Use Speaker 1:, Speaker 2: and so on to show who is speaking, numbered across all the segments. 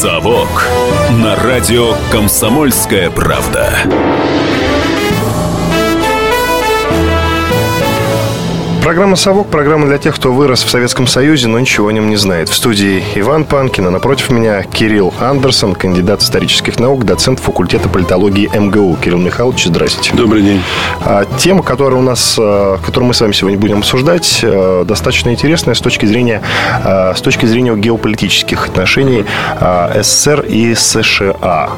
Speaker 1: «Совок» на радио «Комсомольская правда».
Speaker 2: Программа «Совок» – программа для тех, кто вырос в Советском Союзе, но ничего о нем не знает. В студии Иван Панкин, а напротив меня Кирилл Андерсон, кандидат исторических наук, доцент факультета политологии МГУ. Кирилл Михайлович, здрасте.
Speaker 3: Добрый день.
Speaker 2: А, тема, которая у нас, а, которую мы с вами сегодня будем обсуждать, а, достаточно интересная с точки зрения, с точки зрения геополитических отношений СССР и США.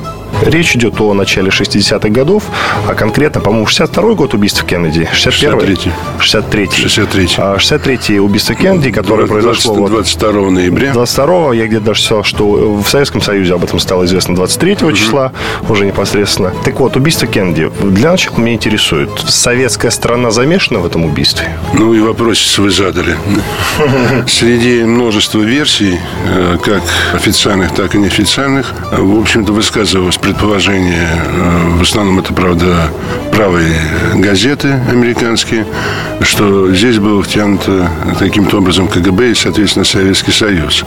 Speaker 2: Речь идет о начале 60-х годов, а конкретно, по-моему, 62-й год убийства Кеннеди.
Speaker 3: 61-й.
Speaker 2: 63-й.
Speaker 3: 63-й.
Speaker 2: 63-й убийство Кеннеди, которое
Speaker 3: 20,
Speaker 2: произошло...
Speaker 3: 22 вот, ноября.
Speaker 2: 22 я где-то даже сказал, что в Советском Союзе об этом стало известно 23 угу. числа, уже непосредственно. Так вот, убийство Кеннеди. Для начала меня интересует, советская страна замешана в этом убийстве?
Speaker 3: Ну и вопросец вы задали. Среди множества версий, э, как официальных, так и неофициальных, в общем-то, высказывалось предположение, э, в основном это, правда, правые газеты американские, что здесь было втянуто таким-то образом КГБ и, соответственно, Советский Союз.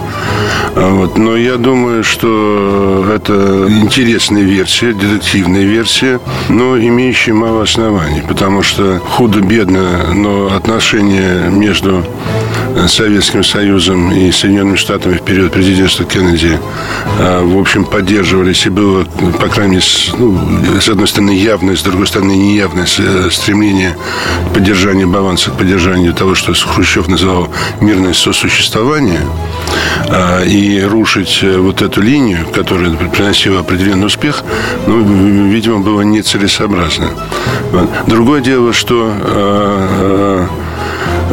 Speaker 3: А вот. Но я думаю, что это интересная версия, детективная версия, но имеющая мало оснований, потому что худо-бедно, но отношения между Советским Союзом и Соединенными Штатами в период президентства Кеннеди, а, в общем, поддерживались и было, по крайней мере, ну, с одной стороны явное, с другой стороны неявное э, стремление поддержания баланса, к поддержанию того, что Хрущев называл мирное сосуществование, и рушить э, вот эту линию, которая приносила определенный успех, ну, видимо, было нецелесообразно. Другое дело, что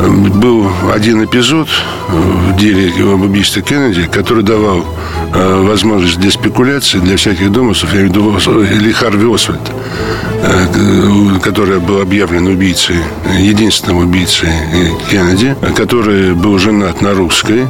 Speaker 3: был один эпизод в деле об убийстве Кеннеди, который давал э, возможность для спекуляций, для всяких домыслов. Я имею в виду Ли Харви Освальд, э, который был объявлен убийцей, единственным убийцей Кеннеди, который был женат на русской,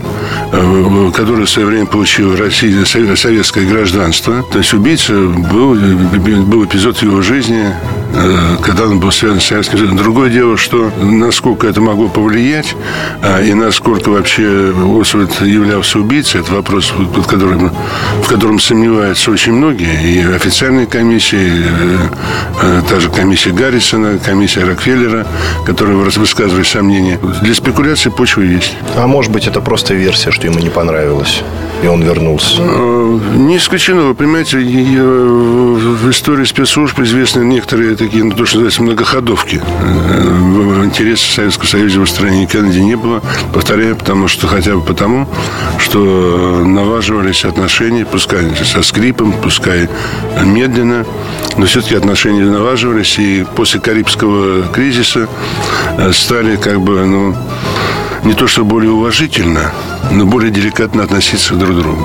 Speaker 3: э, который в свое время получил Россия, советское гражданство. То есть убийца был, был эпизод в его жизни, Э, когда он был связан с Советским. Другое дело, что насколько это могло повлиять, а, и насколько вообще Освальд являлся убийцей, это вопрос, под которым, в котором сомневаются очень многие, и официальные комиссии, э, э, та же комиссия Гаррисона, комиссия Рокфеллера, которые высказывали сомнения. Для спекуляции почва есть.
Speaker 2: А может быть, это просто версия, что ему не понравилось? И он вернулся?
Speaker 3: Не исключено. Вы понимаете, в истории спецслужб известны некоторые такие, ну, то, что называется, многоходовки. Э, интереса Советского Союза в устранении Кеннеди не было. Повторяю, потому что хотя бы потому, что налаживались отношения, пускай со скрипом, пускай медленно, но все-таки отношения налаживались, и после Карибского кризиса э, стали как бы, ну, не то что более уважительно, но более деликатно относиться друг к другу.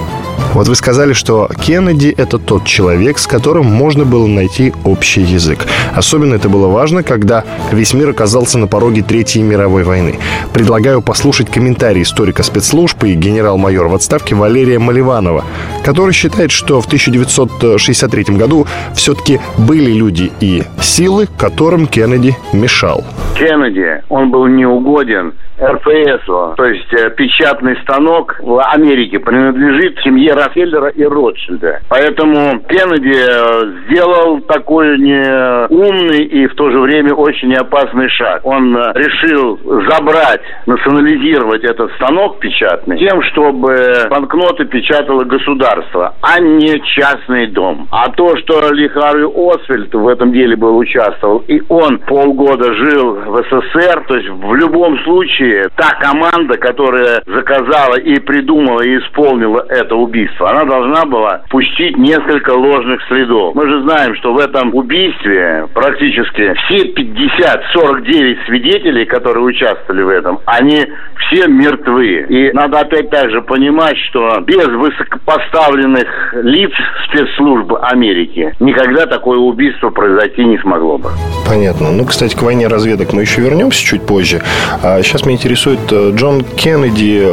Speaker 2: Вот вы сказали, что Кеннеди – это тот человек, с которым можно было найти общий язык. Особенно это было важно, когда весь мир оказался на пороге Третьей мировой войны. Предлагаю послушать комментарий историка спецслужб и генерал-майора в отставке Валерия Маливанова, который считает, что в 1963 году все-таки были люди и силы, которым Кеннеди мешал.
Speaker 4: Кеннеди, он был неугоден РПСу, то есть э, печатный станок в Америке принадлежит семье Рокфеллера и Ротшильда. Поэтому Кеннеди э, сделал такой неумный и в то же время очень опасный шаг. Он э, решил забрать, национализировать этот станок печатный тем, чтобы банкноты печатало государство, а не частный дом. А то, что Ли Харви Освальд в этом деле был участвовал, и он полгода жил в СССР, то есть в любом случае случае та команда, которая заказала и придумала и исполнила это убийство, она должна была пустить несколько ложных следов. Мы же знаем, что в этом убийстве практически все 50, 49 свидетелей, которые участвовали в этом, они все мертвы. И надо опять также понимать, что без высокопоставленных лиц спецслужб Америки никогда такое убийство произойти не смогло бы.
Speaker 2: Понятно. Ну, кстати, к войне разведок мы еще вернемся чуть позже. А сейчас мне интересует. Джон Кеннеди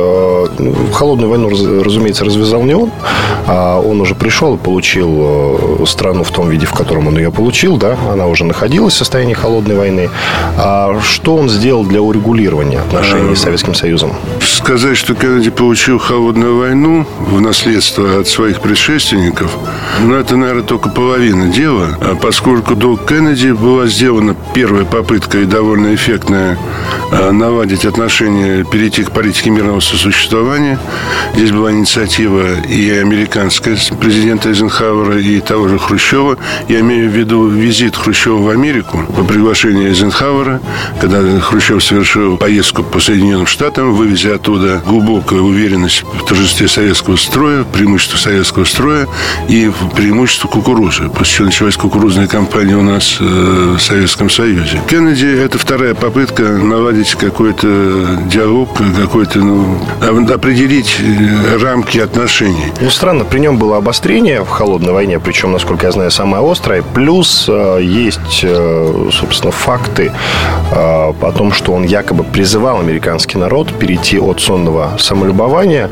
Speaker 2: холодную войну, разумеется, развязал не он, а он уже пришел и получил страну в том виде, в котором он ее получил, да, она уже находилась в состоянии холодной войны. А что он сделал для урегулирования отношений с Советским Союзом?
Speaker 3: Сказать, что Кеннеди получил холодную войну в наследство от своих предшественников, ну, это, наверное, только половина дела, а поскольку до Кеннеди была сделана первая попытка и довольно эффектная наладить отношения, перейти к политике мирного сосуществования. Здесь была инициатива и американская президента Эйзенхауэра, и того же Хрущева. Я имею в виду визит Хрущева в Америку по приглашению Эйзенхауэра, когда Хрущев совершил поездку по Соединенным Штатам, вывезя оттуда глубокую уверенность в торжестве советского строя, преимущество советского строя и преимущество кукурузы. После чего началась кукурузная кампания у нас э, в Советском Союзе. Кеннеди – это вторая попытка наладить какой-то диалог, какой-то, ну, определить э, рамки отношений.
Speaker 2: Ну, странно, при нем было обострение в холодной войне, причем, насколько я знаю, самое острое. Плюс э, есть, э, собственно, факты о том, что он якобы призывал американский народ перейти от сонного самолюбования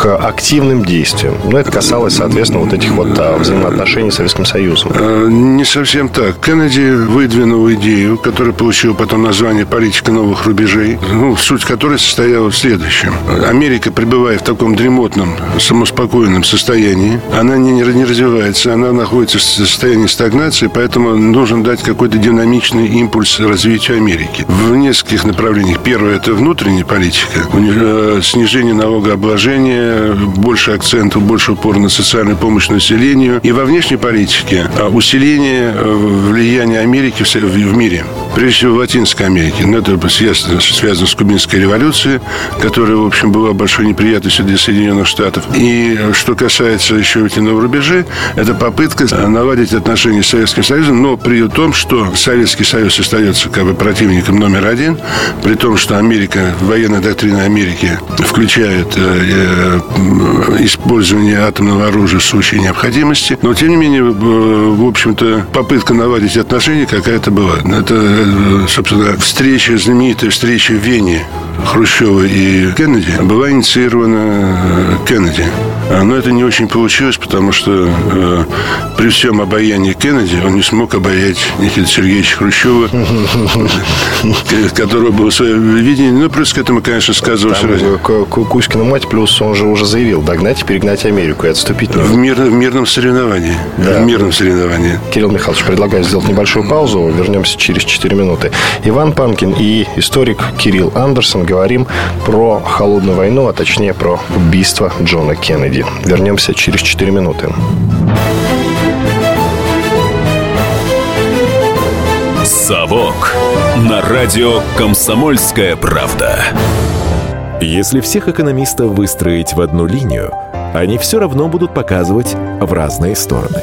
Speaker 2: к активным действиям. Но это касалось, соответственно, вот этих вот взаимоотношений с Советским Союзом.
Speaker 3: Не совсем так. Кеннеди выдвинул идею, которая получила потом название «Политика новых рубежей», ну, суть которой состояла в следующем. Америка, пребывая в таком дремотном, самоспокойном состоянии, она не, не развивается, она находится в состоянии стагнации, поэтому нужно дать какой-то динамичный импульс развитию Америки. В нескольких направлениях. Первое – это внутренняя политика, э, снижение налогообложения, больше акцентов, больше упор на социальную помощь населению. И во внешней политике а усиление э, влияния Америки в мире. Прежде всего в Латинской Америке. Но это связано, связано с Кубинской революцией, которая, в общем, была большой неприятностью для Соединенных Штатов. И что касается еще на рубеже, это попытка наладить отношения с Советским Союзом, но при том, что Советский Союз остается как бы противником номер один, при том, что Америка, военная доктрина Америки включает э, э, использование атомного оружия в случае необходимости. Но, тем не менее, в общем-то, попытка наладить отношения какая-то была. Это, э, собственно, встреча, знаменитая встреча в Вене Хрущева и Кеннеди была инициирована Кеннеди. А, но это не очень получилось, потому что э, при всем обаянии Кеннеди он не смог обаять Никита Сергеевича Хрущева, которого было свое видение. Ну, плюс к этому, конечно, сказывалось...
Speaker 2: Кузькина мать, плюс он же уже заявил догнать и перегнать Америку и отступить.
Speaker 3: В, мир, в мирном соревновании. Да. В мирном соревновании.
Speaker 2: Кирилл Михайлович, предлагаю сделать небольшую паузу. Вернемся через 4 минуты. Иван Панкин и историк Кирилл Андерсон говорим про холодную войну, а точнее про убийство Джона Кеннеди. Вернемся через 4 минуты.
Speaker 1: «Совок» на радио «Комсомольская правда».
Speaker 5: Если всех экономистов выстроить в одну линию, они все равно будут показывать в разные стороны.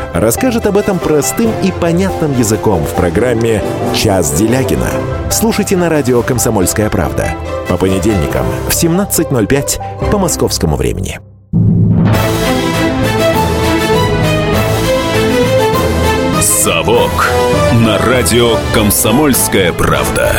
Speaker 5: расскажет об этом простым и понятным языком в программе «Час Делягина». Слушайте на радио «Комсомольская правда» по понедельникам в 17.05 по московскому времени.
Speaker 1: «Совок» на радио «Комсомольская правда».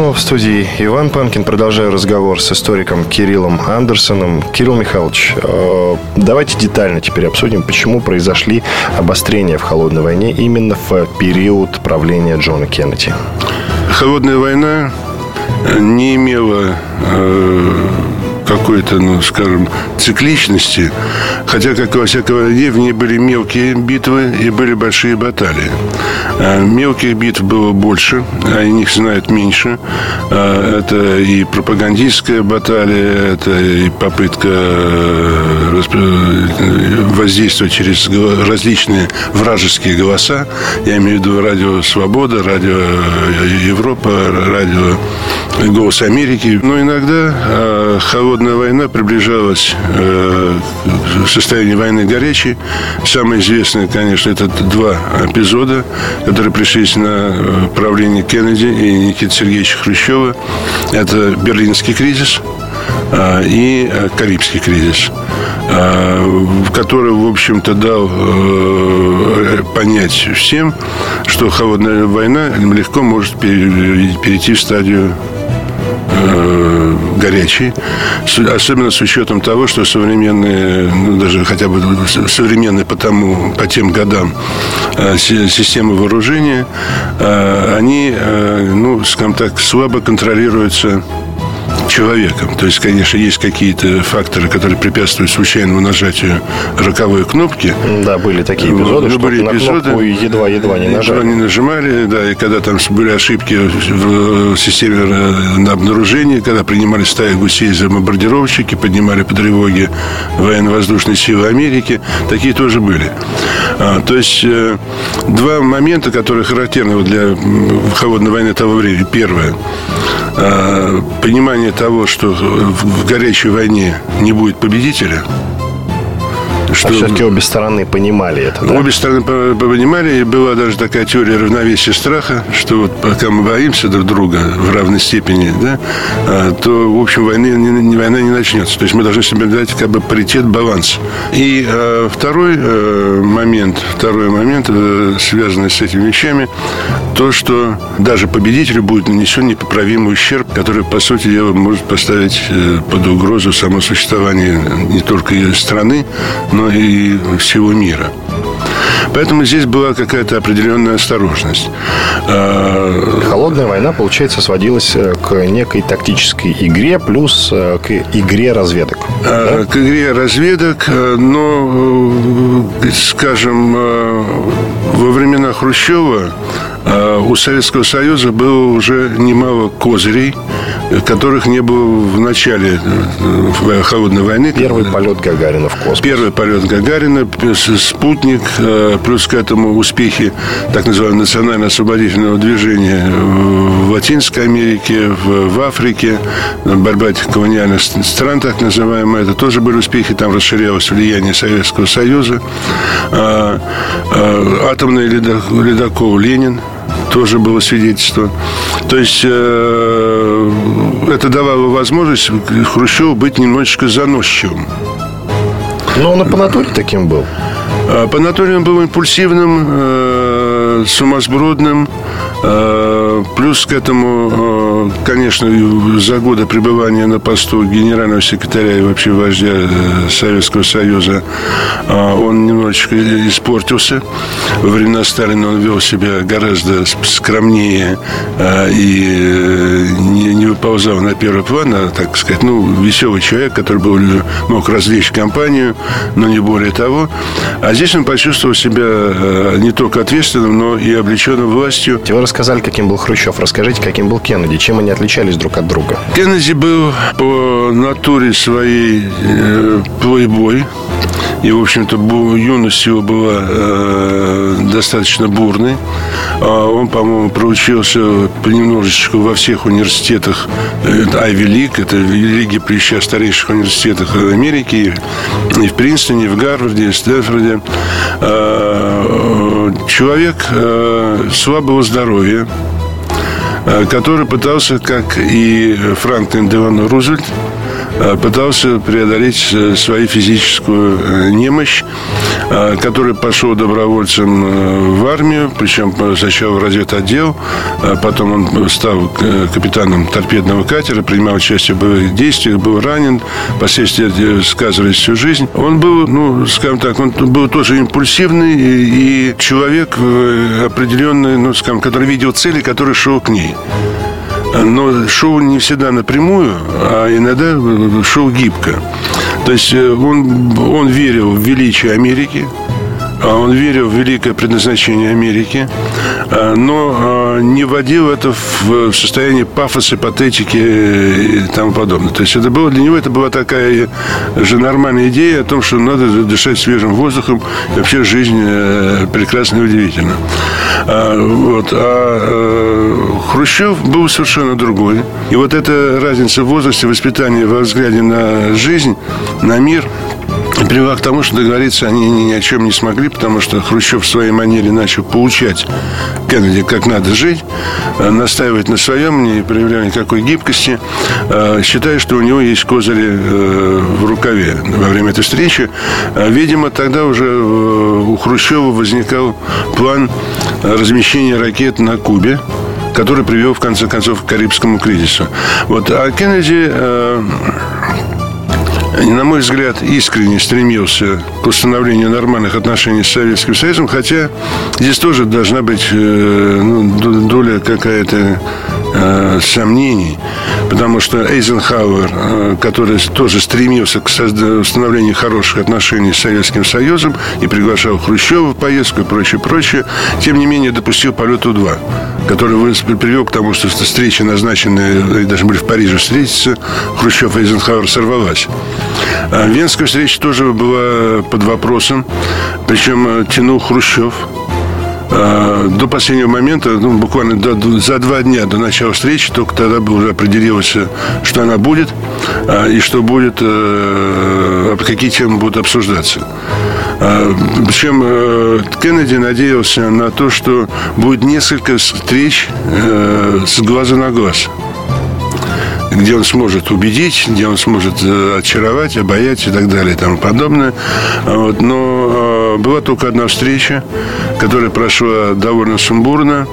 Speaker 2: Снова в студии Иван Панкин. Продолжаю разговор с историком Кириллом Андерсоном. Кирилл Михайлович, э, давайте детально теперь обсудим, почему произошли обострения в Холодной войне именно в период правления Джона Кеннеди.
Speaker 3: Холодная война не имела э, какой-то, ну, скажем, цикличности. Хотя, как во всякой войне, в ней были мелкие битвы и были большие баталии. А мелких битв было больше, а о них знают меньше. А это и пропагандистская баталия, это и попытка э, воздействовать через различные вражеские голоса. Я имею в виду радио «Свобода», радио Европа, радио «Голос Америки». Но иногда холодная война приближалась э, состояние войны горячей. Самое известное, конечно, это два эпизода, которые пришлись на э, правление Кеннеди и Никиты Сергеевича Хрущева. Это Берлинский кризис э, и Карибский кризис который, в общем-то, дал понять всем, что холодная война легко может перейти в стадию горячий, особенно с учетом того, что современные, ну, даже хотя бы современные по, тому, по тем годам э, системы вооружения, э, они, э, ну, скажем так, слабо контролируются человеком. То есть, конечно, есть какие-то факторы, которые препятствуют случайному нажатию роковой кнопки.
Speaker 2: Да, были такие эпизоды,
Speaker 3: ну, что были на эпизоды,
Speaker 2: едва-едва не нажали. Едва
Speaker 3: не нажимали, да, и когда там были ошибки в системе на обнаружение, когда принимали стаи гусей за бомбардировщики, поднимали по тревоге военно-воздушные силы Америки, такие тоже были. А, то есть, э, два момента, которые характерны для холодной войны того времени. Первое э, понимание того, что в горячей войне не будет победителя –
Speaker 2: что... А все-таки обе стороны понимали это,
Speaker 3: да? Обе стороны понимали, и была даже такая теория равновесия страха, что вот пока мы боимся друг друга в равной степени, да, а, то, в общем, войны, не, война не начнется. То есть мы должны соблюдать как бы паритет, баланс. И э, второй э, момент, второй момент, э, связанный с этими вещами, то, что даже победителю будет нанесен непоправимый ущерб, который, по сути дела, может поставить э, под угрозу само существование не только страны, но и всего мира. Поэтому здесь была какая-то определенная осторожность.
Speaker 2: А, Холодная война, получается, сводилась э, к некой тактической игре плюс э, к игре разведок.
Speaker 3: А, да? К игре разведок, э, но, скажем, во времена Хрущева у Советского Союза было уже немало козырей, которых не было в начале э, холодной войны.
Speaker 2: Первый полет Гагарина в космос.
Speaker 3: Первый полет Гагарина, спутник, э, плюс к этому успехи так называемого национально-освободительного движения в Латинской Америке, в, в Африке, борьба этих колониальных стран, так называемая, это тоже были успехи, там расширялось влияние Советского Союза. А, а, атомный ледокол «Ленин», тоже было свидетельство. То есть э, это давало возможность Хрущеву быть немножечко заносчивым.
Speaker 2: Но он и по натуре таким был.
Speaker 3: А, по натуре он был импульсивным, э, сумасбродным, Э, плюс к этому, э, конечно, за годы пребывания на посту генерального секретаря и вообще вождя Советского Союза он немножечко испортился. Во времена Сталина он вел себя гораздо скромнее и не, не выползал на первый план, а, так сказать, ну, веселый человек, который был, мог развлечь компанию, но не более того. А здесь он почувствовал себя не только ответственным, но и облеченным властью
Speaker 2: рассказали, каким был Хрущев. Расскажите, каким был Кеннеди. Чем они отличались друг от друга?
Speaker 3: Кеннеди был по натуре своей э, плейбой. И, в общем-то, юность его была э, достаточно бурной. А он, по-моему, проучился немножечко во всех университетах Айви Лиг. Это лиги при старейших университетах Америки. И в Принстоне, и в Гарварде, и в Стэнфорде. А, человек э, слабого здоровья, э, который пытался, как и Франклин Делано Рузвельт, пытался преодолеть э, свою физическую э, немощь, который пошел добровольцем в армию, причем сначала в разведотдел, потом он стал капитаном торпедного катера, принимал участие в боевых действиях, был ранен, последствия сказывались всю жизнь. Он был, ну, скажем так, он был тоже импульсивный и человек определенный, ну, скажем, который видел цели, который шел к ней. Но шоу не всегда напрямую, а иногда шоу гибко. То есть э, он, он верил в величие Америки, Он верил в великое предназначение Америки, но не вводил это в состояние пафоса, патетики и тому подобное. То есть это было для него это была такая же нормальная идея о том, что надо дышать свежим воздухом, и вообще жизнь прекрасна и удивительна. Вот. А Хрущев был совершенно другой. И вот эта разница в возрасте, воспитания, во взгляде на жизнь, на мир – привела к тому, что договориться они ни о чем не смогли, потому что Хрущев в своей манере начал получать Кеннеди, как надо жить, э, настаивать на своем, не проявляя никакой гибкости, э, считая, что у него есть козыри э, в рукаве во время этой встречи. Видимо, тогда уже у Хрущева возникал план размещения ракет на Кубе, который привел, в конце концов, к Карибскому кризису. Вот. А Кеннеди на мой взгляд, искренне стремился к установлению нормальных отношений с Советским Союзом, хотя здесь тоже должна быть э, ну, доля какая-то э, сомнений, потому что Эйзенхауэр, э, который тоже стремился к установлению хороших отношений с Советским Союзом и приглашал Хрущева в поездку и прочее, прочее, тем не менее допустил полет У-2, который привел к тому, что встреча, назначенная, даже были в Париже встретиться, Хрущев и Эйзенхауэр сорвалась. А Венская встреча тоже была под вопросом, причем тянул Хрущев – Э, до последнего момента, ну, буквально до, за два дня до начала встречи, только тогда уже определилось, что она будет э, и что будет, э, какие темы будут обсуждаться. Причем Кеннеди надеялся на то, что будет несколько встреч с глаза на глаз где он сможет убедить, где он сможет очаровать, обаять и так далее и тому подобное. Вот. Но была только одна встреча, которая прошла довольно сумбурно.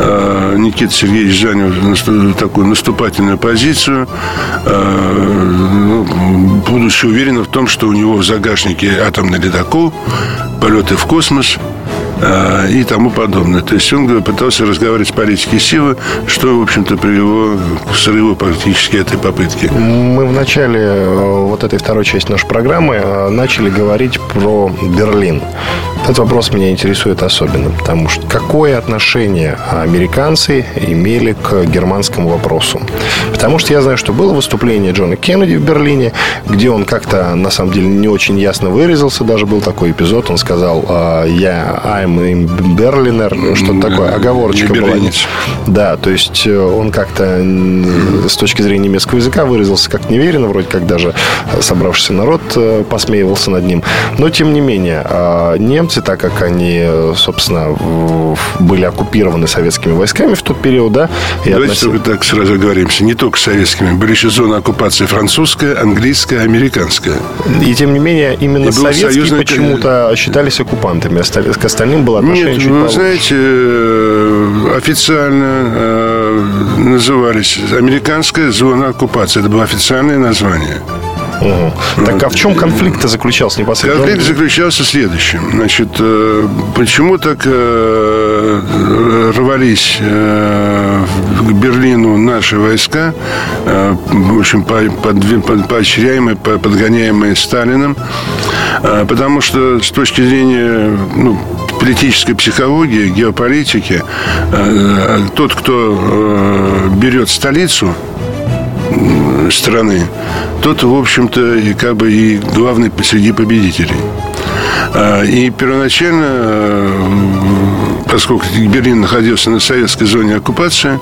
Speaker 3: А, Никита Сергеевич занял такую наступательную позицию, а, ну, будучи уверенным в том, что у него в загашнике атомный ледокол, полеты в космос – и тому подобное. То есть он пытался разговаривать с политикой силы, что, в общем-то, привело к срыву практически этой попытки.
Speaker 2: Мы в начале э, вот этой второй части нашей программы э, начали говорить про Берлин. Этот вопрос меня интересует особенно, потому что какое отношение американцы имели к германскому вопросу? Потому что я знаю, что было выступление Джона Кеннеди в Берлине, где он как-то, на самом деле, не очень ясно выразился. Даже был такой эпизод, он сказал, «А, я I'm Берлинер, что-то такое, оговорочка была. Да, то есть э, он как-то с точки зрения немецкого языка выразился как неверенно, вроде как даже собравшийся народ э, посмеивался над ним. Но, тем не менее, а, немцы, так как они, собственно, были оккупированы советскими войсками в тот период, да?
Speaker 3: И Давайте относили... только так сразу оговоримся. Не только советскими. Были еще зоны оккупации французская, английская, американская.
Speaker 2: И, тем не менее, именно советские союзный... почему-то считались оккупантами. К остальным было отношение
Speaker 3: Нет,
Speaker 2: чуть
Speaker 3: вы знаете, э, официально э, назывались американская зона оккупации. Это было официальное название.
Speaker 2: Угу. Так а в чем конфликт заключался непосредственно?
Speaker 3: Конфликт заключался в следующем. Значит, э, почему так э, рвались э, к Берлину наши войска, в общем, поощряемые, подгоняемые Сталиным? Потому что с точки зрения ну, политической психологии, геополитики, тот, кто берет столицу, страны, тот, в общем-то, как бы и главный среди победителей. А, и первоначально, э, поскольку Берлин находился на советской зоне оккупации,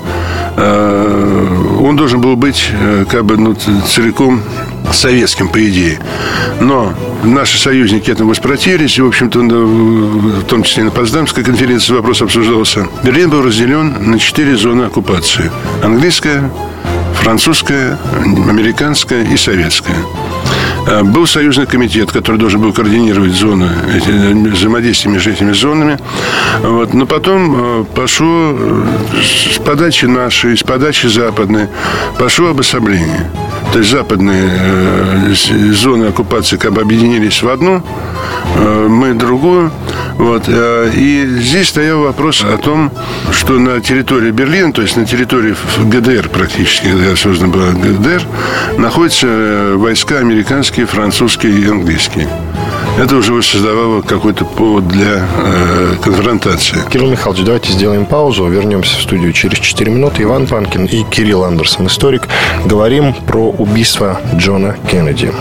Speaker 3: э, он должен был быть э, как бы ну, целиком советским, по идее. Но наши союзники этому воспротивились, и, в общем-то, в том числе на Потсдамской конференции вопрос обсуждался. Берлин был разделен на четыре зоны оккупации. Английская, французская, американская и советская. А, был союзный комитет, который должен был координировать зоны, взаимодействие между этими зонами. Вот. Но потом а, пошло э, с подачи нашей, с подачи западной, пошло обособление. То есть западные э, зоны оккупации как бы объединились в одну, э, мы другую. Вот. Э, и здесь стоял вопрос о том, что на территории Берлина, то есть на территории ГДР практически, когда создана была ГДР, находятся войска американские, французские и английские. Это уже создавало какой-то повод для э, конфронтации.
Speaker 2: Кирилл Михайлович, давайте сделаем паузу, вернемся в студию через 4 минуты. Иван Панкин и Кирилл Андерсон, историк, говорим про убийство Джона Кеннеди.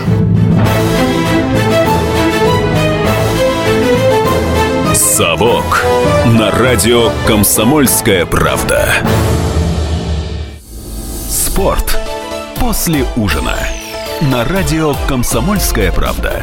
Speaker 1: «Совок» на радио «Комсомольская правда». Спорт после ужина на радио «Комсомольская правда».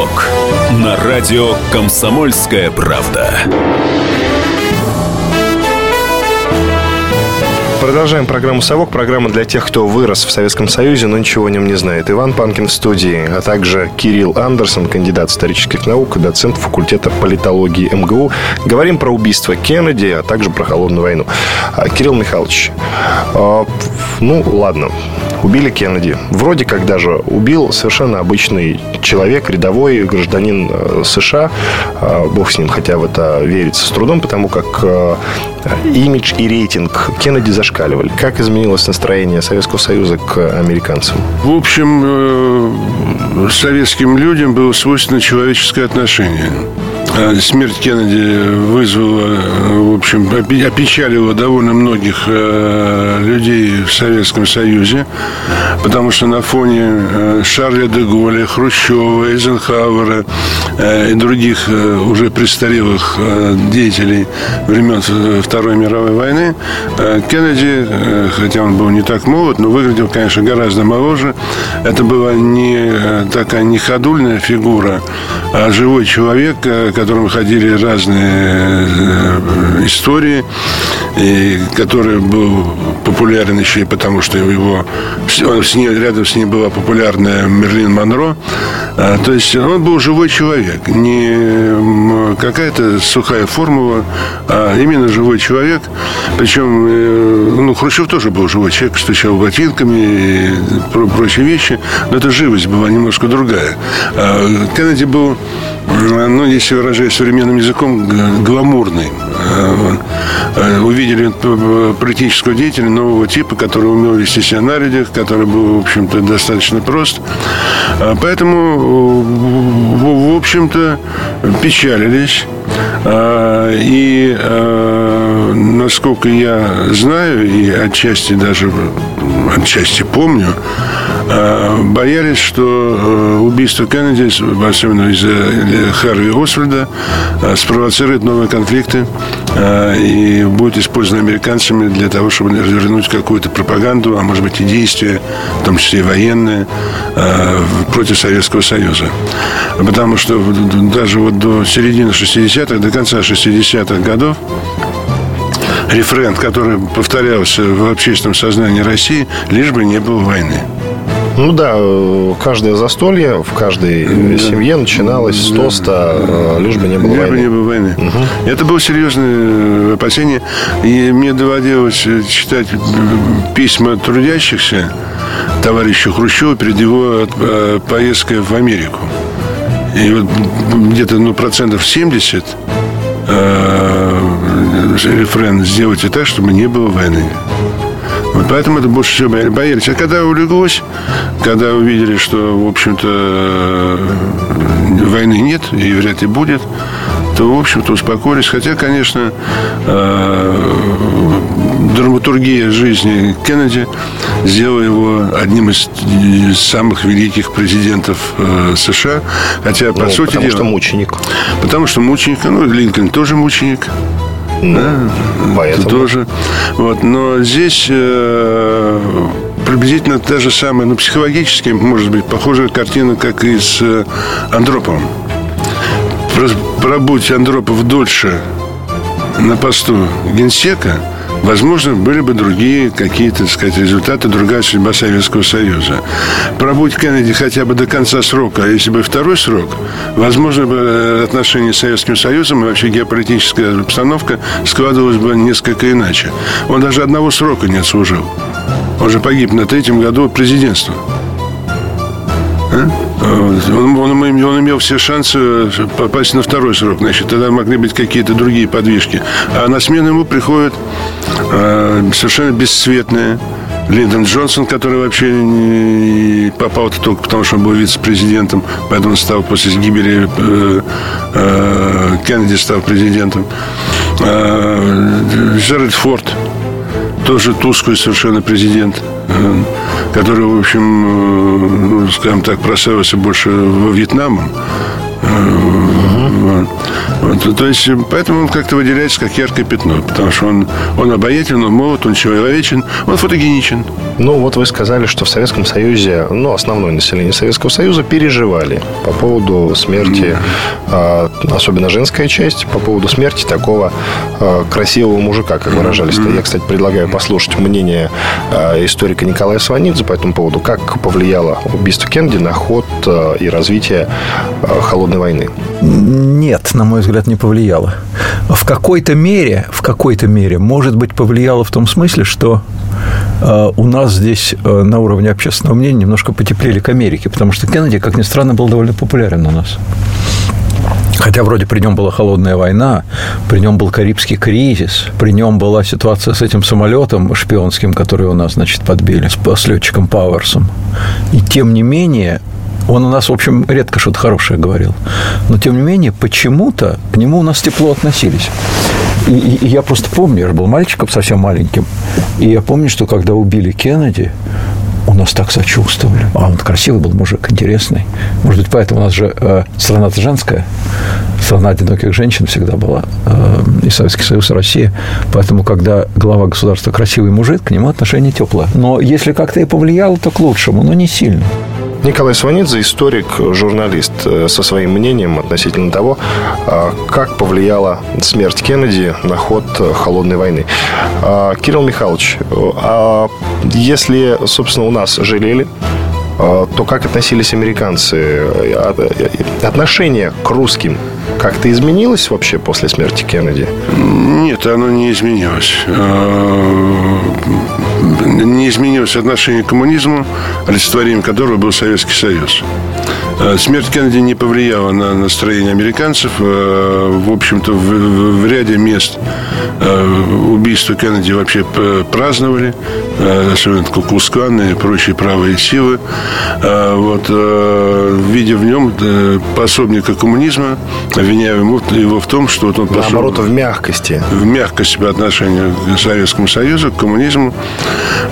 Speaker 1: «Совок» на радио «Комсомольская правда».
Speaker 2: Продолжаем программу «Совок». Программа для тех, кто вырос в Советском Союзе, но ничего о нем не знает. Иван Панкин в студии, а также Кирилл Андерсон, кандидат исторических наук, доцент факультета политологии МГУ. Говорим про убийство Кеннеди, а также про холодную войну. А, Кирилл Михайлович, а, ну ладно, убили Кеннеди. Вроде как даже убил совершенно обычный человек, рядовой гражданин э, США. А, бог с ним, хотя в это верится с трудом, потому как э, имидж и рейтинг Кеннеди зашкаливали. Как изменилось настроение Советского Союза к американцам?
Speaker 3: В общем, э, советским людям было свойственно человеческое отношение. А смерть Кеннеди вызвала, в общем, опечалила довольно многих э, людей в Советском Союзе, потому что на фоне э, Шарля де Голля, Хрущева, Эйзенхауэра и других уже престарелых деятелей времен Второй мировой войны Кеннеди, хотя он был не так молод, но выглядел, конечно, гораздо моложе. Это была не такая не ходульная фигура, а живой человек, которым ходили разные э, истории, и который был популярен еще и потому, что его с ней, рядом с ним была популярная Мерлин Монро. А, то есть он был живой человек, не какая-то сухая формула, а именно живой человек. Причем, э, ну, Хрущев тоже был живой человек, стучал ботинками и прочие вещи, но эта живость была немножко другая. А Кеннеди был ну, если выражаясь современным языком, гламурный. Э, э, увидели политического деятеля нового типа, который умел вести себя на людях, который был, в общем-то, достаточно прост. А поэтому, в общем-то, печалились. И, насколько я знаю, и отчасти даже отчасти помню, боялись, что убийство Кеннеди, особенно из-за Харви Освальда, спровоцирует новые конфликты и будет использовано американцами для того, чтобы развернуть какую-то пропаганду, а может быть и действия, в том числе и военные, против Советского Союза. Потому что даже вот до середины 60-х, до конца 60-х годов рефрен, который повторялся в общественном сознании России, лишь бы не было войны.
Speaker 2: Ну да, каждое застолье в каждой да. семье начиналось с тоста, да. лишь бы не было лишь войны.
Speaker 3: Бы не было войны. Угу. Это было серьезное опасение. И мне доводилось читать письма трудящихся товарищу Хрущеву перед его э, поездкой в Америку. И вот где-то ну, процентов 70 э, рефрен «Сделайте так, чтобы не было войны». Вот поэтому это больше всего боялись. А когда улеглось, когда увидели, что, в общем-то, э, войны нет и вряд ли будет, то, в общем-то, успокоились. Хотя, конечно, э, драматургия жизни Кеннеди сделала его одним из самых великих президентов э, США. Хотя, по ну, сути
Speaker 2: потому
Speaker 3: дела...
Speaker 2: что мученик.
Speaker 3: Потому что мученик. Ну, Линкольн тоже мученик.
Speaker 2: Да, поэтому.
Speaker 3: тоже. Вот, но здесь э, приблизительно та же самая, ну, психологически, может быть, похожая картина, как и с э, Андроповым. Пробудь Андропов дольше на посту генсека, возможно, были бы другие какие-то, так сказать, результаты, другая судьба Советского Союза. Пробудь Кеннеди хотя бы до конца срока, а если бы второй срок, возможно, бы э, отношения с Советским Союзом и вообще геополитическая обстановка складывалась бы несколько иначе. Он даже одного срока не отслужил. Он же погиб на третьем году президентства. А? Он, он, он имел все шансы попасть на второй срок. Значит, тогда могли быть какие-то другие подвижки. А на смену ему приходят э, совершенно бесцветные Линдон Джонсон, который вообще попал только потому, что он был вице-президентом, поэтому стал после гибели э, э, Кеннеди стал президентом. Э, Джеральд Форд, тоже тусклый совершенно президент, э, который, в общем, э, ну, скажем так, прославился больше во Вьетнамом. Вот. Вот, то есть, поэтому он как-то выделяется как яркое пятно, потому что он, он обаятелен, он молод, он человечен, он фотогеничен.
Speaker 2: Ну, вот вы сказали, что в Советском Союзе, ну, основное население Советского Союза переживали по поводу смерти, mm. особенно женская часть, по поводу смерти такого а, красивого мужика, как выражались. Mm. Я, кстати, предлагаю послушать мнение а, историка Николая Сванидзе по этому поводу, как повлияло убийство Кеннеди на ход и развитие холодной войны.
Speaker 6: Нет, на мой взгляд, не повлияло. В какой-то мере, в какой-то мере, может быть, повлияло в том смысле, что э, у нас здесь э, на уровне общественного мнения немножко потеплели к Америке, потому что Кеннеди, как ни странно, был довольно популярен у нас. Хотя вроде при нем была холодная война, при нем был Карибский кризис, при нем была ситуация с этим самолетом шпионским, который у нас, значит, подбили, с, с летчиком Пауэрсом. И тем не менее, он у нас, в общем, редко что-то хорошее говорил. Но, тем не менее, почему-то к нему у нас тепло относились. И, и, и я просто помню, я же был мальчиком совсем маленьким, и я помню, что когда убили Кеннеди, у нас так сочувствовали. А он красивый был мужик, интересный. Может быть, поэтому у нас же э, страна-то женская, страна одиноких женщин всегда была, э, и Советский Союз, и Россия. Поэтому, когда глава государства красивый мужик, к нему отношение теплое. Но если как-то и повлияло, то к лучшему, но не сильно.
Speaker 2: Николай Сванидзе, историк, журналист, э, со своим мнением относительно того, э, как повлияла смерть Кеннеди на ход э, холодной войны. Кирилл Михайлович, а если, собственно, у нас жалели то как относились американцы? Отношение к русским как-то изменилось вообще после смерти Кеннеди?
Speaker 3: Нет, оно не изменилось не изменилось отношение к коммунизму, олицетворением которого был Советский Союз. Э, смерть Кеннеди не повлияла на настроение американцев. Э, в общем-то, в, в ряде мест э, убийство Кеннеди вообще праздновали, особенно Куклускан и прочие правые силы. Вот, видя в нем пособника коммунизма, обвиняя его в том, что вот он
Speaker 2: пошел... Наоборот, в мягкости.
Speaker 3: В мягкости по отношению к Советскому Союзу, к коммунизму.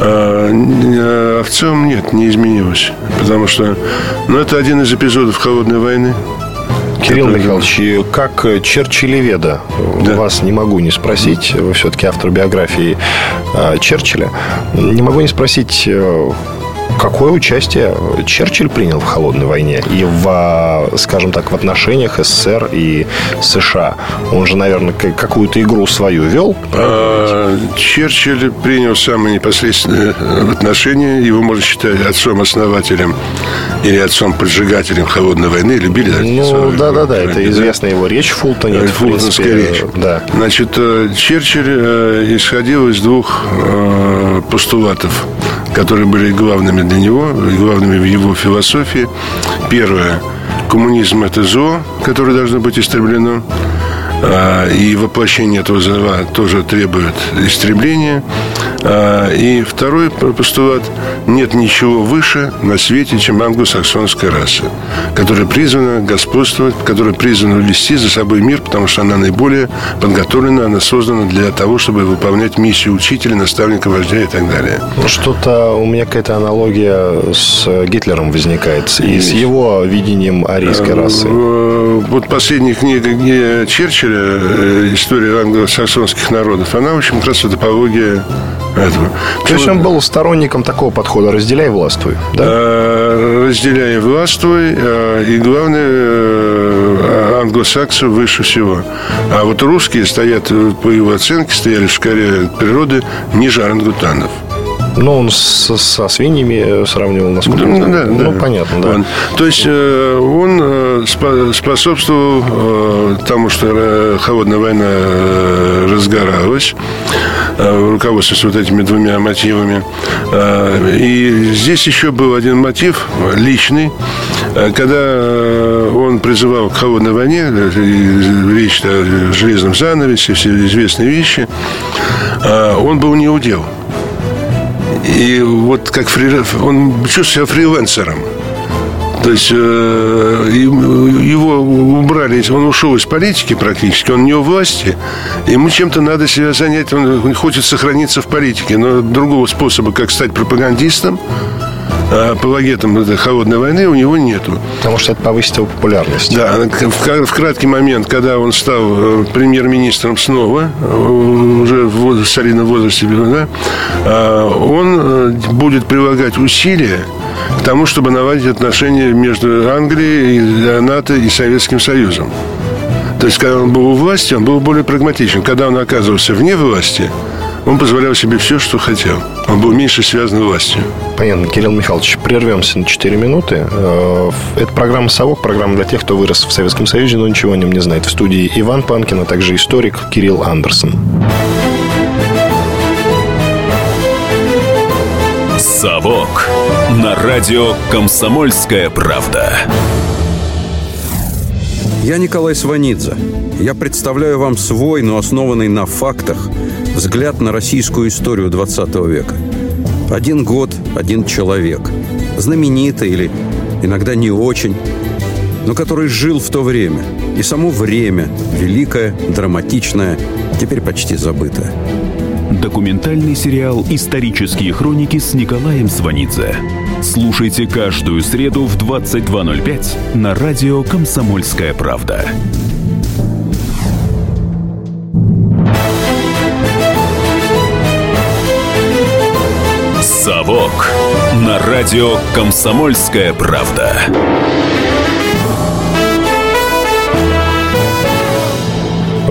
Speaker 3: А в целом нет, не изменилось. Потому что ну, это один из эпизодов холодной войны.
Speaker 2: Кирилл который... Михайлович, как Черчиллеведа, да. вас не могу не спросить, вы все-таки автор биографии а, Черчилля, не могу не спросить, э, Какое участие Черчилль принял в холодной войне и в, скажем так, в отношениях СССР и США? Он же, наверное, какую-то игру свою вел?
Speaker 3: А, Черчилль принял самое непосредственное отношение. Его можно считать отцом-основателем или отцом-поджигателем холодной войны. Любили?
Speaker 2: Ну, да-да-да. Это да? известная его речь Фултоне.
Speaker 3: Фултонская речь. Да. Значит, э, Черчилль э, исходил из двух э, постулатов которые были главными для него, главными в его философии. Первое. Коммунизм – это зло, которое должно быть истреблено. А, и воплощение этого зла тоже требует истребления. А, и второй постулат – нет ничего выше на свете, чем англосаксонская раса, которая призвана господствовать, которая призвана вести за собой мир, потому что она наиболее подготовлена, она создана для того, чтобы выполнять миссию учителя, наставника, вождя и так далее.
Speaker 2: Что-то у меня какая-то аналогия с Гитлером возникает и с его видением арийской расы.
Speaker 3: Э, вот последняя книга Черчилля «История англосаксонских народов», она, в общем, как раз антропология этого.
Speaker 2: То есть он был сторонником такого подхода «разделяй, властвуй», да?
Speaker 3: Э, разделяй властвуй, э, и главное, э, англосаксы выше всего. А вот русские стоят, по его оценке, стояли в шкале природы ниже орангутанов.
Speaker 2: Ну, он с, со свиньями сравнивал, насколько
Speaker 3: да,
Speaker 2: я знаю.
Speaker 3: Да,
Speaker 2: ну,
Speaker 3: да.
Speaker 2: понятно, да.
Speaker 3: Он, то есть он способствовал тому, что холодная война разгоралась, руководствуясь вот этими двумя мотивами. И здесь еще был один мотив личный, когда он призывал к холодной войне, речь о железном занавесе, все известные вещи, он был не удел. И вот как фри... он чувствовал себя фрилансером. То есть э, его убрали, он ушел из политики практически, он не у власти. Ему чем-то надо себя занять, он хочет сохраниться в политике, но другого способа, как стать пропагандистом, апологетом этой холодной войны у него нету.
Speaker 2: Потому что это повысит его популярность.
Speaker 3: Да, в, в краткий момент, когда он стал премьер-министром снова, уже в солидном возрасте, да, он будет прилагать усилия к тому, чтобы наладить отношения между Англией, НАТО и Советским Союзом. То есть, когда он был у власти, он был более прагматичен. Когда он оказывался вне власти, он позволял себе все, что хотел. Он был меньше связан властью.
Speaker 2: Понятно. Кирилл Михайлович, прервемся на 4 минуты. Это программа «Совок», программа для тех, кто вырос в Советском Союзе, но ничего о нем не знает. В студии Иван Панкин, а также историк Кирилл Андерсон.
Speaker 1: «Совок» на радио «Комсомольская правда».
Speaker 7: Я Николай Сванидзе. Я представляю вам свой, но основанный на фактах, взгляд на российскую историю 20 века. Один год, один человек. Знаменитый или иногда не очень, но который жил в то время. И само время, великое, драматичное, теперь почти забытое.
Speaker 1: Документальный сериал «Исторические хроники» с Николаем Сванидзе. Слушайте каждую среду в 22.05 на радио «Комсомольская правда». «Совок» на радио «Комсомольская правда».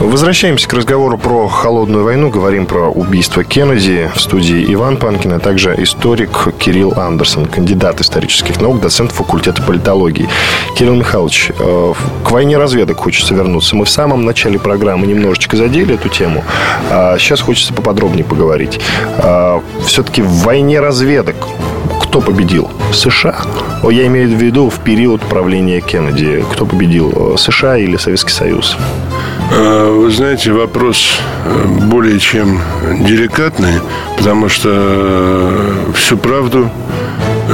Speaker 2: Возвращаемся к разговору про холодную войну. Говорим про убийство Кеннеди. В студии Иван Панкин, а также историк Кирилл Андерсон, кандидат исторических наук, доцент факультета политологии. Кирилл Михайлович, э, к войне разведок хочется вернуться. Мы в самом начале программы немножечко задели эту тему. А сейчас хочется поподробнее поговорить. А, все-таки в войне разведок кто победил? США? Я имею в виду в период правления Кеннеди. Кто победил? США или Советский Союз?
Speaker 3: Вы знаете, вопрос более чем деликатный, потому что всю правду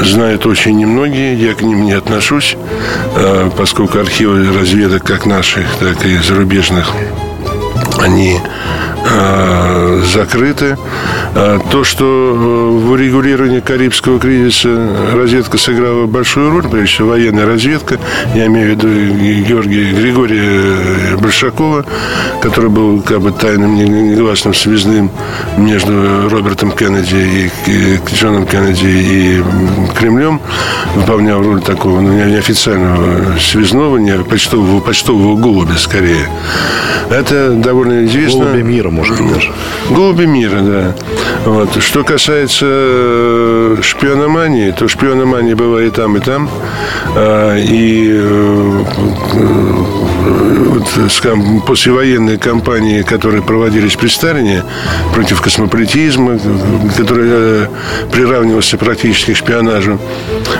Speaker 3: знают очень немногие, я к ним не отношусь, поскольку архивы разведок как наших, так и зарубежных, они закрыты. То, что в урегулировании Карибского кризиса разведка сыграла большую роль, прежде всего военная разведка, я имею в виду Георгия Григория Большакова, который был как бы тайным негласным связным между Робертом Кеннеди и Джоном Кеннеди и Кремлем, выполнял роль такого ну, неофициального связного, не почтового, почтового голубя скорее. Это довольно известно.
Speaker 2: Голубя мира, может быть, даже.
Speaker 3: Голуби мира, да. Вот. Что касается шпиономании, то шпиономания бывает и там, и там. И вот, скажем, послевоенные кампании, которые проводились при Сталине против космополитизма, который приравнивался практически к шпионажу,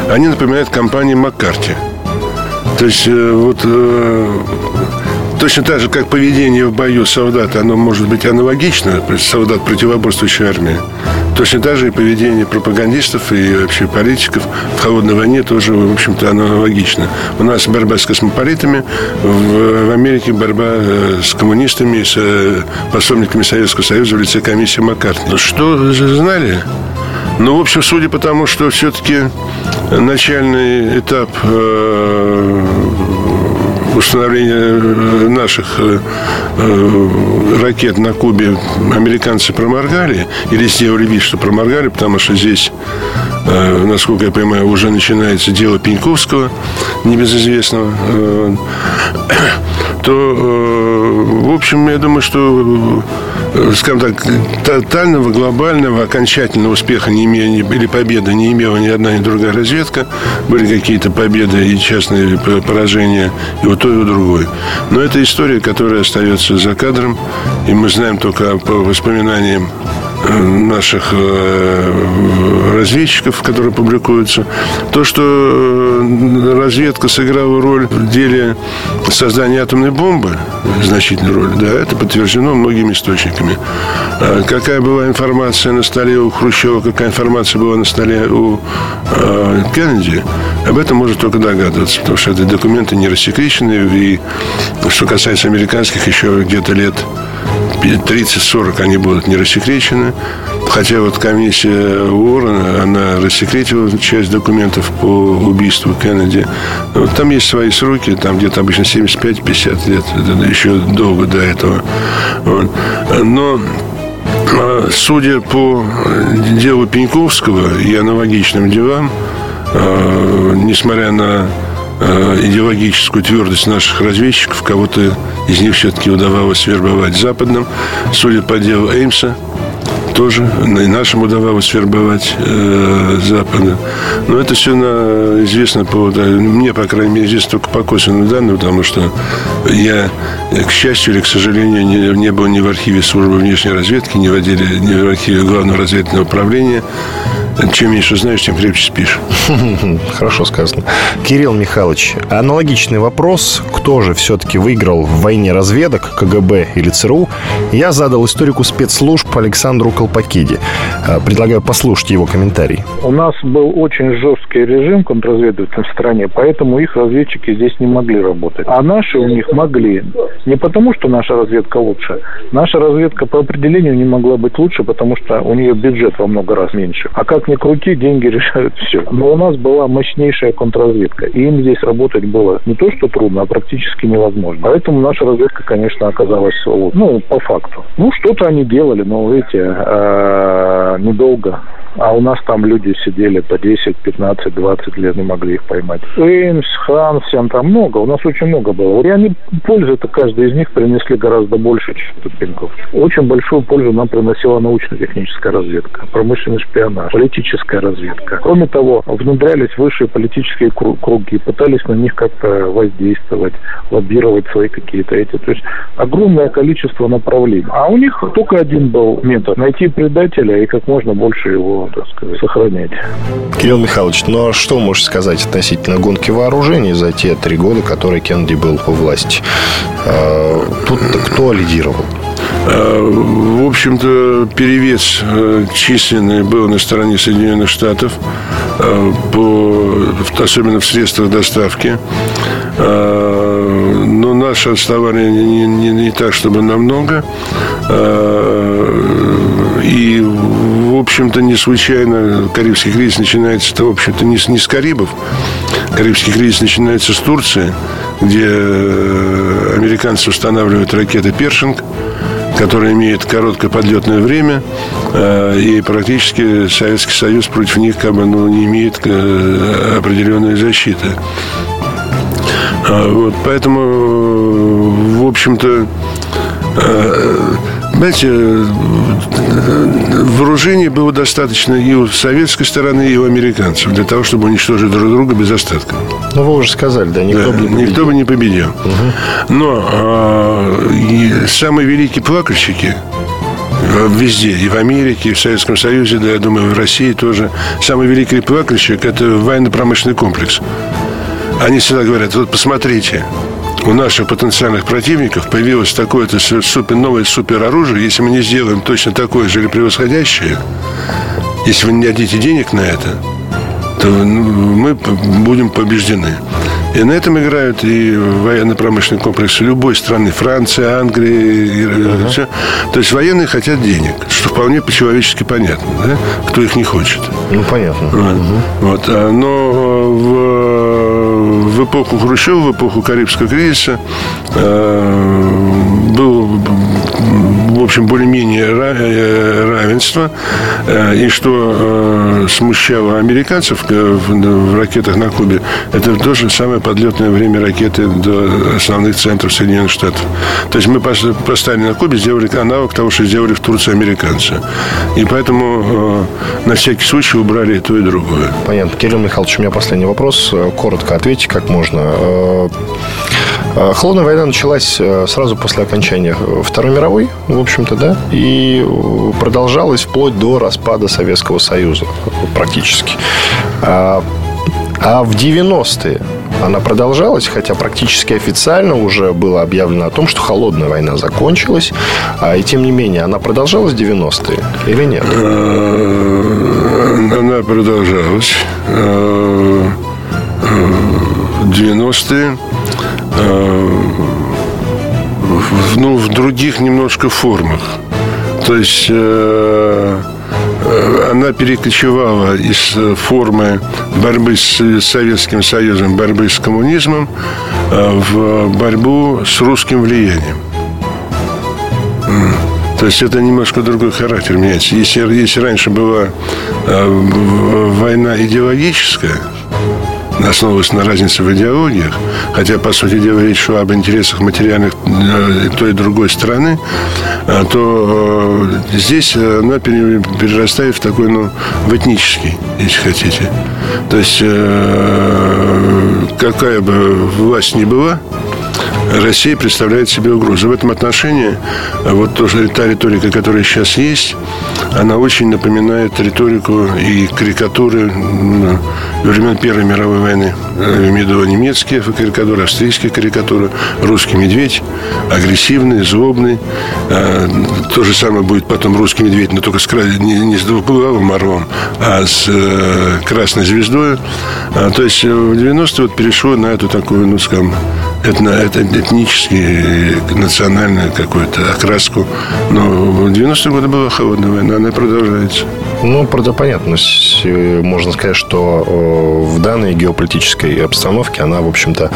Speaker 3: они напоминают кампании Маккарти. То есть вот точно так же, как поведение в бою солдата, оно может быть аналогично, солдат противоборствующей армии. Точно так же и поведение пропагандистов и вообще политиков в холодной войне тоже, в общем-то, аналогично. У нас борьба с космополитами, в, Америке борьба с коммунистами, с пособниками Советского Союза в лице комиссии Маккартни. Что знали? Ну, в общем, судя по тому, что все-таки начальный этап э, установления наших ракет на Кубе американцы проморгали или сделали вид, что проморгали, потому что здесь, насколько я понимаю, уже начинается дело Пеньковского, небезызвестного, то, в общем, я думаю, что скажем так, тотального, глобального, окончательного успеха не имея, или победы не имела ни одна, ни другая разведка. Были какие-то победы и частные поражения и у той, и у другой. Но это история, которая остается за кадром, и мы знаем только по воспоминаниям наших э, разведчиков, которые публикуются. То, что э, разведка сыграла роль в деле создания атомной бомбы, значительную роль, да, это подтверждено многими источниками. А какая была информация на столе у Хрущева, какая информация была на столе у э, Кеннеди, об этом можно только догадываться, потому что эти документы не рассекречены, и что касается американских, еще где-то лет 30-40 они будут не рассекречены. Хотя вот комиссия Уоррена, она рассекретила часть документов по убийству Кеннеди. Вот там есть свои сроки, там где-то обычно 75-50 лет. Это еще долго до этого. Вот. Но а, Судя по делу Пеньковского и аналогичным делам, а, несмотря на идеологическую твердость наших разведчиков. Кого-то из них все-таки удавалось вербовать западным. Судя по делу Эймса, тоже и нашим удавалось вербовать э, запада. Но это все на, известно по, да, мне, по крайней мере, известно только по косвенным данным, потому что я, к счастью или к сожалению, не, не был ни в архиве службы внешней разведки, ни в отделе, ни в архиве главного разведывательного управления. Чем меньше знаешь, тем крепче спишь.
Speaker 2: Хорошо сказано. Кирилл Михайлович, аналогичный вопрос. Кто же все-таки выиграл в войне разведок, КГБ или ЦРУ, я задал историку спецслужб Александру Колпакиде. А, предлагаю послушать его комментарий.
Speaker 8: У нас был очень жесткий режим контрразведывательный в стране, поэтому их разведчики здесь не могли работать. А наши у них могли. Не потому, что наша разведка лучше. Наша разведка по определению не могла быть лучше, потому что у нее бюджет во много раз меньше. А как ни крути, деньги решают все. Но у нас была мощнейшая контрразведка. И им здесь работать было не то, что трудно, а практически невозможно. Поэтому наша разведка, конечно, оказалась, ну, по факту. Ну, что-то они делали, но, видите, э, недолго а у нас там люди сидели по 10, 15, 20 лет, не могли их поймать. Эймс, Хансен, там много, у нас очень много было. И они пользу-то каждый из них принесли гораздо больше, чем Тупенков. Очень большую пользу нам приносила научно-техническая разведка, промышленный шпионаж, политическая разведка. Кроме того, внедрялись высшие политические круги, пытались на них как-то воздействовать, лоббировать свои какие-то эти. То есть огромное количество направлений. А у них только один был метод – найти предателя и как можно больше его так сказать, сохранять.
Speaker 2: Кирилл Михайлович, ну а что можешь сказать относительно гонки вооружений за те три года, которые Кеннеди был у власти? А, тут кто лидировал?
Speaker 3: А, в общем-то, перевес э, численный был на стороне Соединенных Штатов, э, по, особенно в средствах доставки. Но наше отставание не, не, не так, чтобы намного. И в общем-то, не случайно Карибский кризис начинается, в общем-то, не с, не с Карибов. Карибский кризис начинается с Турции, где э, американцы устанавливают ракеты «Першинг», которые имеют короткое подлетное время, э, и практически Советский Союз против них как бы, ну, не имеет э, определенной защиты. А, вот, поэтому, в общем-то, знаете, вооружений было достаточно и у советской стороны, и у американцев для того, чтобы уничтожить друг друга без остатка.
Speaker 2: Ну, вы уже сказали, да, никто, да, бы,
Speaker 3: не никто бы не победил. Угу. Но э, самые великие плакальщики везде, и в Америке, и в Советском Союзе, да, я думаю, в России тоже. Самый великий плакальщик – это военно-промышленный комплекс. Они всегда говорят, вот посмотрите, у наших потенциальных противников появилось такое-то супер, новое супероружие, если мы не сделаем точно такое же или превосходящее, если вы не дадите денег на это, то ну, мы будем побеждены. И на этом играют и военно-промышленный комплекс любой страны, Франция, Англия, uh-huh. все. То есть военные хотят денег, что вполне по-человечески понятно, да? кто их не хочет.
Speaker 2: Ну, понятно.
Speaker 3: Вот. Uh-huh. вот. А, но в в эпоху Хрущева, в эпоху Карибского кризиса был в общем, более-менее равенство. И что смущало американцев в ракетах на Кубе, это то же самое подлетное время ракеты до основных центров Соединенных Штатов. То есть мы поставили на Кубе, сделали аналог того, что сделали в Турции американцы. И поэтому на всякий случай убрали и то, и другое.
Speaker 2: Понятно. Кирилл Михайлович, у меня последний вопрос. Коротко ответьте, как можно. Холодная война началась сразу после окончания Второй мировой, в общем-то, да, и продолжалась вплоть до распада Советского Союза практически. А, а в 90-е она продолжалась, хотя практически официально уже было объявлено о том, что холодная война закончилась, а, и тем не менее она продолжалась в 90-е или нет?
Speaker 3: Она продолжалась. 90-е ну, в других немножко формах. То есть э, э, она перекочевала из формы борьбы с Советским Союзом, борьбы с коммунизмом э, в борьбу с русским влиянием. То есть это немножко другой характер меняется. Если, если раньше была э, война идеологическая, основываясь на разнице в идеологиях, хотя, по сути дела, речь шла об интересах материальных э, той и другой страны, э, то э, здесь она перерастает в такой, ну, в этнический, если хотите. То есть, какая бы власть ни была, Россия представляет себе угрозу. В этом отношении вот тоже та риторика, которая сейчас есть, она очень напоминает риторику и карикатуры времен Первой мировой войны. Я имею в виду немецкие карикатуры, австрийские карикатуры, русский медведь, агрессивный, злобный. А, то же самое будет потом русский медведь, но только с, не, не с двухглавым орлом, а с э, красной звездой. То есть в 90-е вот перешло на эту такую, ну, скажем, этно, этнический, национальную какую-то окраску. Но в 90-е годы была холодная война, она продолжается.
Speaker 2: Ну, правда, понятно. Можно сказать, что в данной геополитической обстановке она, в общем-то,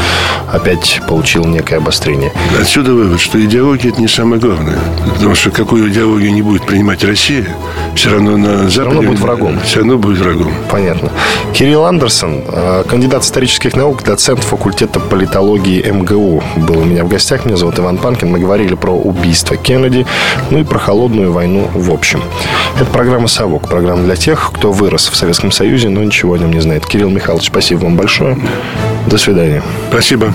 Speaker 2: опять получила некое обострение.
Speaker 3: Отсюда вывод, что идеология – это не самое главное. Потому что какую идеологию не будет принимать Россия, все равно на Западе... Все
Speaker 2: равно будет врагом.
Speaker 3: Все равно будет врагом.
Speaker 2: Понятно. Кирилл Андерсон, э, кандидат исторических наук, доцент факультета политологии МГУ, был у меня в гостях. Меня зовут Иван Панкин. Мы говорили про убийство Кеннеди, ну и про холодную войну в общем. Это программа «Совок», программа для тех, кто вырос в Советском Союзе, но ничего о нем не знает. Кирилл Михайлович, спасибо вам большое. До свидания.
Speaker 3: Спасибо.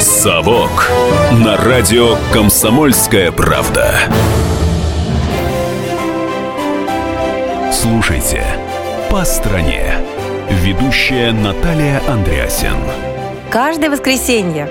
Speaker 1: «Совок» на радио «Комсомольская правда». Слушайте «По стране». Ведущая Наталья Андреасин.
Speaker 9: Каждое воскресенье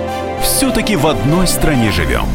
Speaker 1: все-таки в одной стране живем.